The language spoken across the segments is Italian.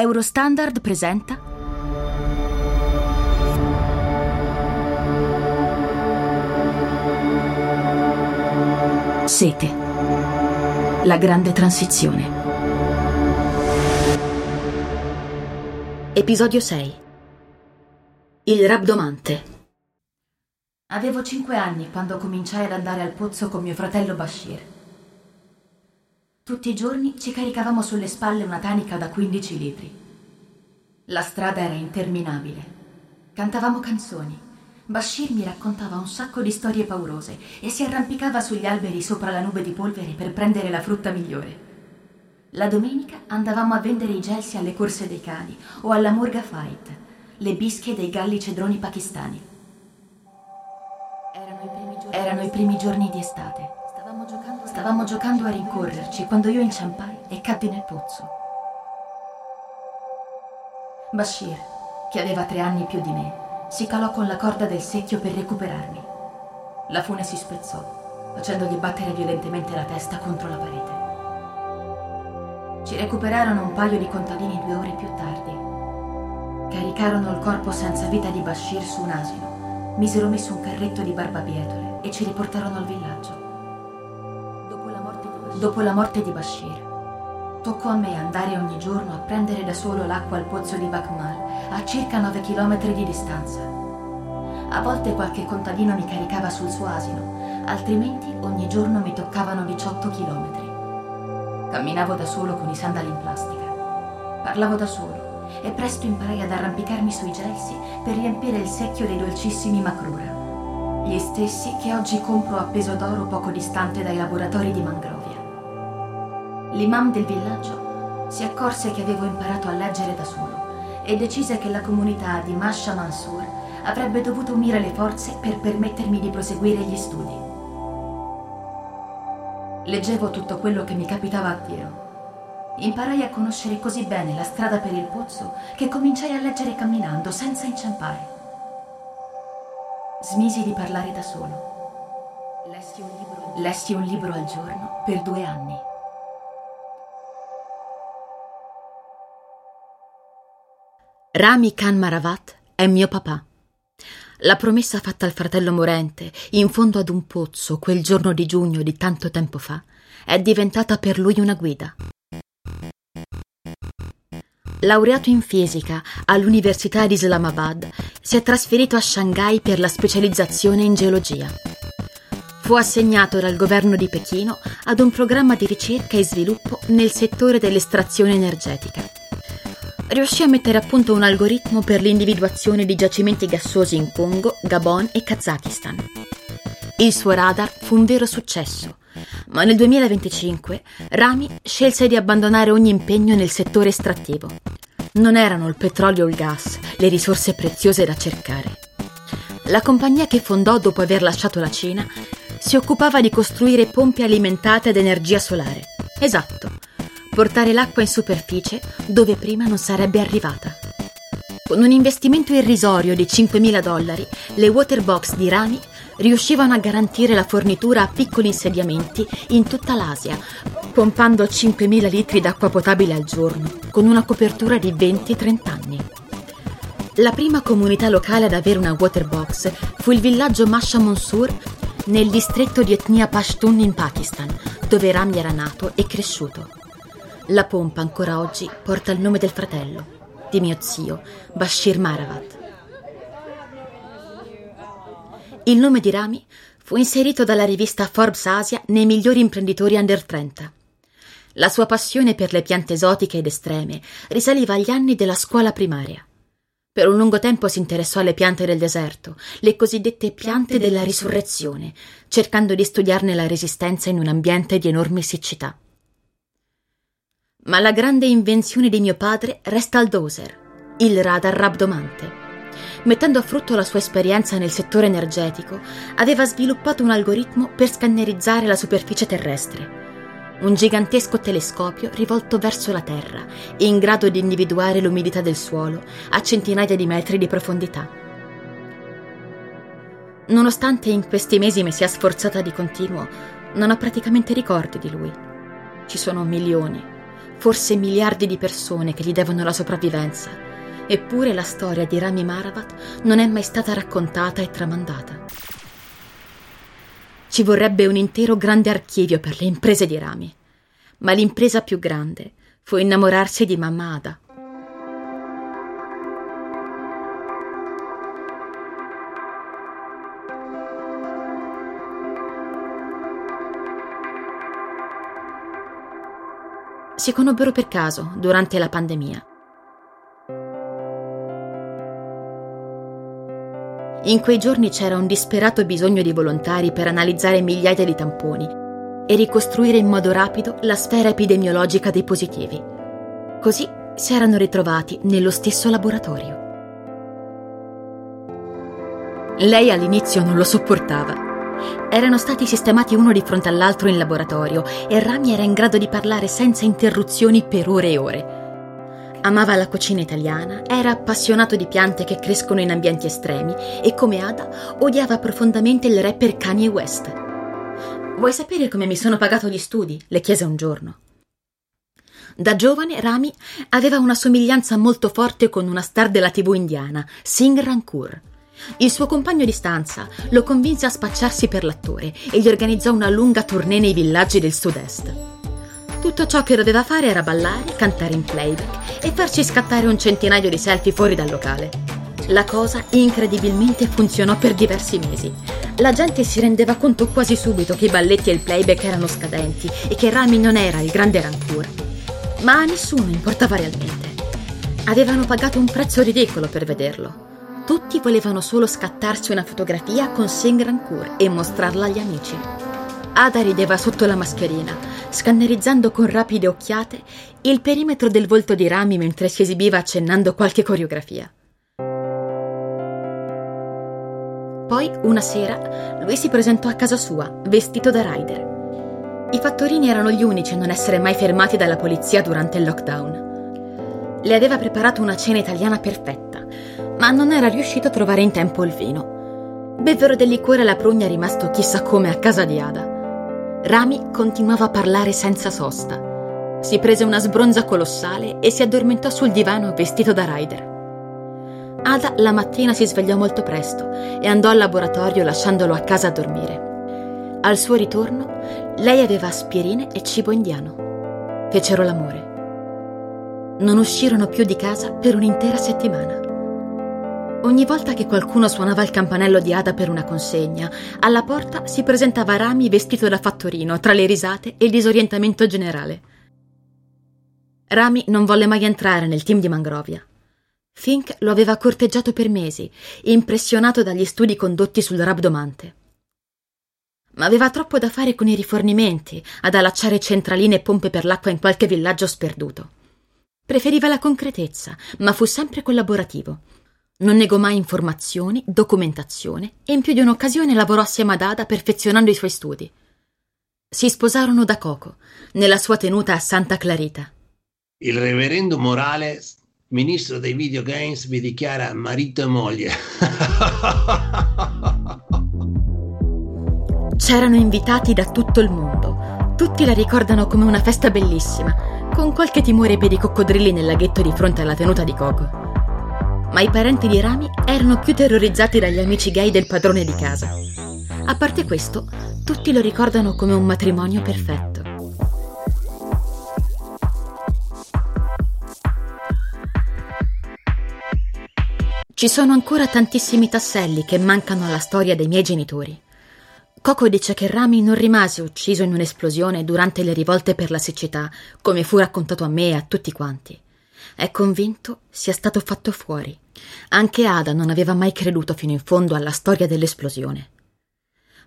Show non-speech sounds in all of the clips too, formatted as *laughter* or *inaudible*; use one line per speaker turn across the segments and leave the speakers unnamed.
Eurostandard presenta Sete. La grande transizione. Episodio 6. Il rabdomante. Avevo cinque anni quando cominciai ad andare al pozzo con mio fratello Bashir. Tutti i giorni ci caricavamo sulle spalle una tanica da 15 litri. La strada era interminabile. Cantavamo canzoni. Bashir mi raccontava un sacco di storie paurose e si arrampicava sugli alberi sopra la nube di polvere per prendere la frutta migliore. La domenica andavamo a vendere i gelsi alle corse dei cani o alla Murga Fight, le bische dei galli cedroni pakistani. Erano i primi giorni, Erano i primi giorni di estate. Stavamo giocando a rincorrerci quando io inciampai e caddi nel pozzo. Bashir, che aveva tre anni più di me, si calò con la corda del secchio per recuperarmi. La fune si spezzò, facendogli battere violentemente la testa contro la parete. Ci recuperarono un paio di contadini due ore più tardi. Caricarono il corpo senza vita di Bashir su un asino, misero messo un carretto di barbabietole e ci riportarono al villaggio. Dopo la morte di Bashir, toccò a me andare ogni giorno a prendere da solo l'acqua al pozzo di Bakmal, a circa 9 km di distanza. A volte qualche contadino mi caricava sul suo asino, altrimenti ogni giorno mi toccavano 18 km. Camminavo da solo con i sandali in plastica. Parlavo da solo e presto imparai ad arrampicarmi sui gelsi per riempire il secchio dei dolcissimi Macrura, gli stessi che oggi compro a peso d'oro poco distante dai laboratori di Mangrovia. L'imam del villaggio si accorse che avevo imparato a leggere da solo e decise che la comunità di Masha Mansur avrebbe dovuto unire le forze per permettermi di proseguire gli studi. Leggevo tutto quello che mi capitava a tiro. Imparai a conoscere così bene la strada per il pozzo che cominciai a leggere camminando senza inciampare. Smisi di parlare da solo. Lessi un libro, Lessi un libro al giorno per due anni. Rami Khan Maravat è mio papà. La promessa fatta al fratello morente, in fondo ad un pozzo, quel giorno di giugno di tanto tempo fa, è diventata per lui una guida. Laureato in fisica all'Università di Islamabad, si è trasferito a Shanghai per la specializzazione in geologia. Fu assegnato dal governo di Pechino ad un programma di ricerca e sviluppo nel settore dell'estrazione energetica riuscì a mettere a punto un algoritmo per l'individuazione di giacimenti gassosi in Congo, Gabon e Kazakistan. Il suo radar fu un vero successo, ma nel 2025 Rami scelse di abbandonare ogni impegno nel settore estrattivo. Non erano il petrolio o il gas le risorse preziose da cercare. La compagnia che fondò dopo aver lasciato la Cina si occupava di costruire pompe alimentate ad energia solare. Esatto, portare l'acqua in superficie dove prima non sarebbe arrivata. Con un investimento irrisorio di 5.000 dollari, le waterbox di Rami riuscivano a garantire la fornitura a piccoli insediamenti in tutta l'Asia, pompando 5.000 litri d'acqua potabile al giorno, con una copertura di 20-30 anni. La prima comunità locale ad avere una waterbox fu il villaggio Masha Monsur nel distretto di etnia Pashtun in Pakistan, dove Rami era nato e cresciuto. La pompa ancora oggi porta il nome del fratello, di mio zio, Bashir Maravat. Il nome di Rami fu inserito dalla rivista Forbes Asia nei migliori imprenditori under 30. La sua passione per le piante esotiche ed estreme risaliva agli anni della scuola primaria. Per un lungo tempo si interessò alle piante del deserto, le cosiddette piante della risurrezione, cercando di studiarne la resistenza in un ambiente di enorme siccità. Ma la grande invenzione di mio padre resta al doser, il radar rabdomante. Mettendo a frutto la sua esperienza nel settore energetico, aveva sviluppato un algoritmo per scannerizzare la superficie terrestre. Un gigantesco telescopio rivolto verso la Terra in grado di individuare l'umidità del suolo a centinaia di metri di profondità. Nonostante in questi mesi mi sia sforzata di continuo, non ho praticamente ricordi di lui. Ci sono milioni, forse miliardi di persone che gli devono la sopravvivenza. Eppure la storia di Rami Maravat non è mai stata raccontata e tramandata. Ci vorrebbe un intero grande archivio per le imprese di Rami. Ma l'impresa più grande fu innamorarsi di mamma Ada. Si conobbero per caso durante la pandemia. In quei giorni c'era un disperato bisogno di volontari per analizzare migliaia di tamponi e ricostruire in modo rapido la sfera epidemiologica dei positivi. Così si erano ritrovati nello stesso laboratorio. Lei all'inizio non lo sopportava. Erano stati sistemati uno di fronte all'altro in laboratorio e Rami era in grado di parlare senza interruzioni per ore e ore. Amava la cucina italiana, era appassionato di piante che crescono in ambienti estremi e come Ada odiava profondamente il rapper Kanye West. Vuoi sapere come mi sono pagato gli studi? le chiese un giorno. Da giovane Rami aveva una somiglianza molto forte con una star della tv indiana, Singh Rankur. Il suo compagno di stanza lo convinse a spacciarsi per l'attore e gli organizzò una lunga tournée nei villaggi del sud-est. Tutto ciò che doveva fare era ballare, cantare in playback e farci scattare un centinaio di selfie fuori dal locale. La cosa incredibilmente funzionò per diversi mesi. La gente si rendeva conto quasi subito che i balletti e il playback erano scadenti e che Rami non era il grande Rancour. Ma a nessuno importava realmente. Avevano pagato un prezzo ridicolo per vederlo. Tutti volevano solo scattarsi una fotografia con Singh Rancour e mostrarla agli amici. Ada rideva sotto la mascherina, scannerizzando con rapide occhiate il perimetro del volto di Rami mentre si esibiva accennando qualche coreografia. Poi, una sera, lui si presentò a casa sua, vestito da rider. I fattorini erano gli unici a non essere mai fermati dalla polizia durante il lockdown. Le aveva preparato una cena italiana perfetta, ma non era riuscito a trovare in tempo il vino. Bevvero del liquore alla prugna rimasto chissà come a casa di Ada. Rami continuava a parlare senza sosta. Si prese una sbronza colossale e si addormentò sul divano vestito da rider. Ada la mattina si svegliò molto presto e andò al laboratorio lasciandolo a casa a dormire. Al suo ritorno, lei aveva aspirine e cibo indiano. Fecero l'amore. Non uscirono più di casa per un'intera settimana. Ogni volta che qualcuno suonava il campanello di Ada per una consegna, alla porta si presentava Rami vestito da fattorino tra le risate e il disorientamento generale. Rami non volle mai entrare nel team di Mangrovia. Fink lo aveva corteggiato per mesi, impressionato dagli studi condotti sul rabdomante. Ma aveva troppo da fare con i rifornimenti, ad allacciare centraline e pompe per l'acqua in qualche villaggio sperduto. Preferiva la concretezza, ma fu sempre collaborativo non negò mai informazioni, documentazione e in più di un'occasione lavorò assieme ad Ada perfezionando i suoi studi. Si sposarono da Coco, nella sua tenuta a Santa Clarita.
Il reverendo Morales, ministro dei videogames, vi dichiara marito e moglie. *laughs*
C'erano invitati da tutto il mondo. Tutti la ricordano come una festa bellissima, con qualche timore per i coccodrilli nel laghetto di fronte alla tenuta di Coco ma i parenti di Rami erano più terrorizzati dagli amici gay del padrone di casa. A parte questo, tutti lo ricordano come un matrimonio perfetto. Ci sono ancora tantissimi tasselli che mancano alla storia dei miei genitori. Coco dice che Rami non rimase ucciso in un'esplosione durante le rivolte per la siccità, come fu raccontato a me e a tutti quanti. È convinto sia stato fatto fuori. Anche Ada non aveva mai creduto fino in fondo alla storia dell'esplosione.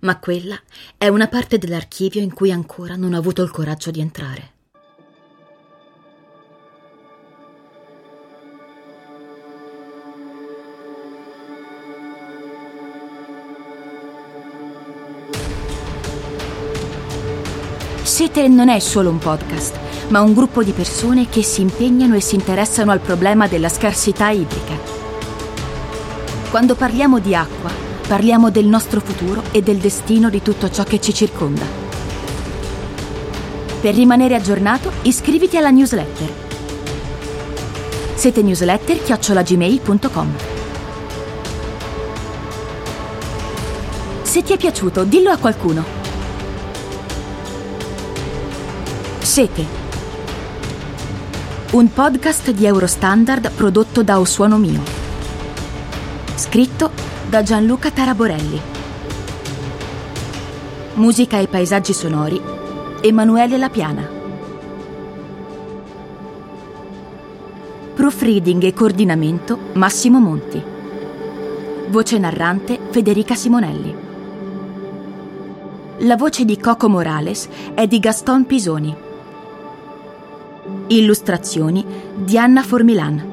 Ma quella è una parte dell'archivio in cui ancora non ho avuto il coraggio di entrare. Sete non è solo un podcast ma un gruppo di persone che si impegnano e si interessano al problema della scarsità idrica. Quando parliamo di acqua, parliamo del nostro futuro e del destino di tutto ciò che ci circonda. Per rimanere aggiornato, iscriviti alla newsletter. Sete newsletter chiocciolagmail.com Se ti è piaciuto, dillo a qualcuno. Sete. Un podcast di Eurostandard prodotto da O Suono Mio. Scritto da Gianluca Taraborelli. Musica e paesaggi sonori Emanuele Lapiana. Proofreading e coordinamento Massimo Monti. Voce narrante Federica Simonelli. La voce di Coco Morales è di Gaston Pisoni. Illustrazioni di Anna Formilan.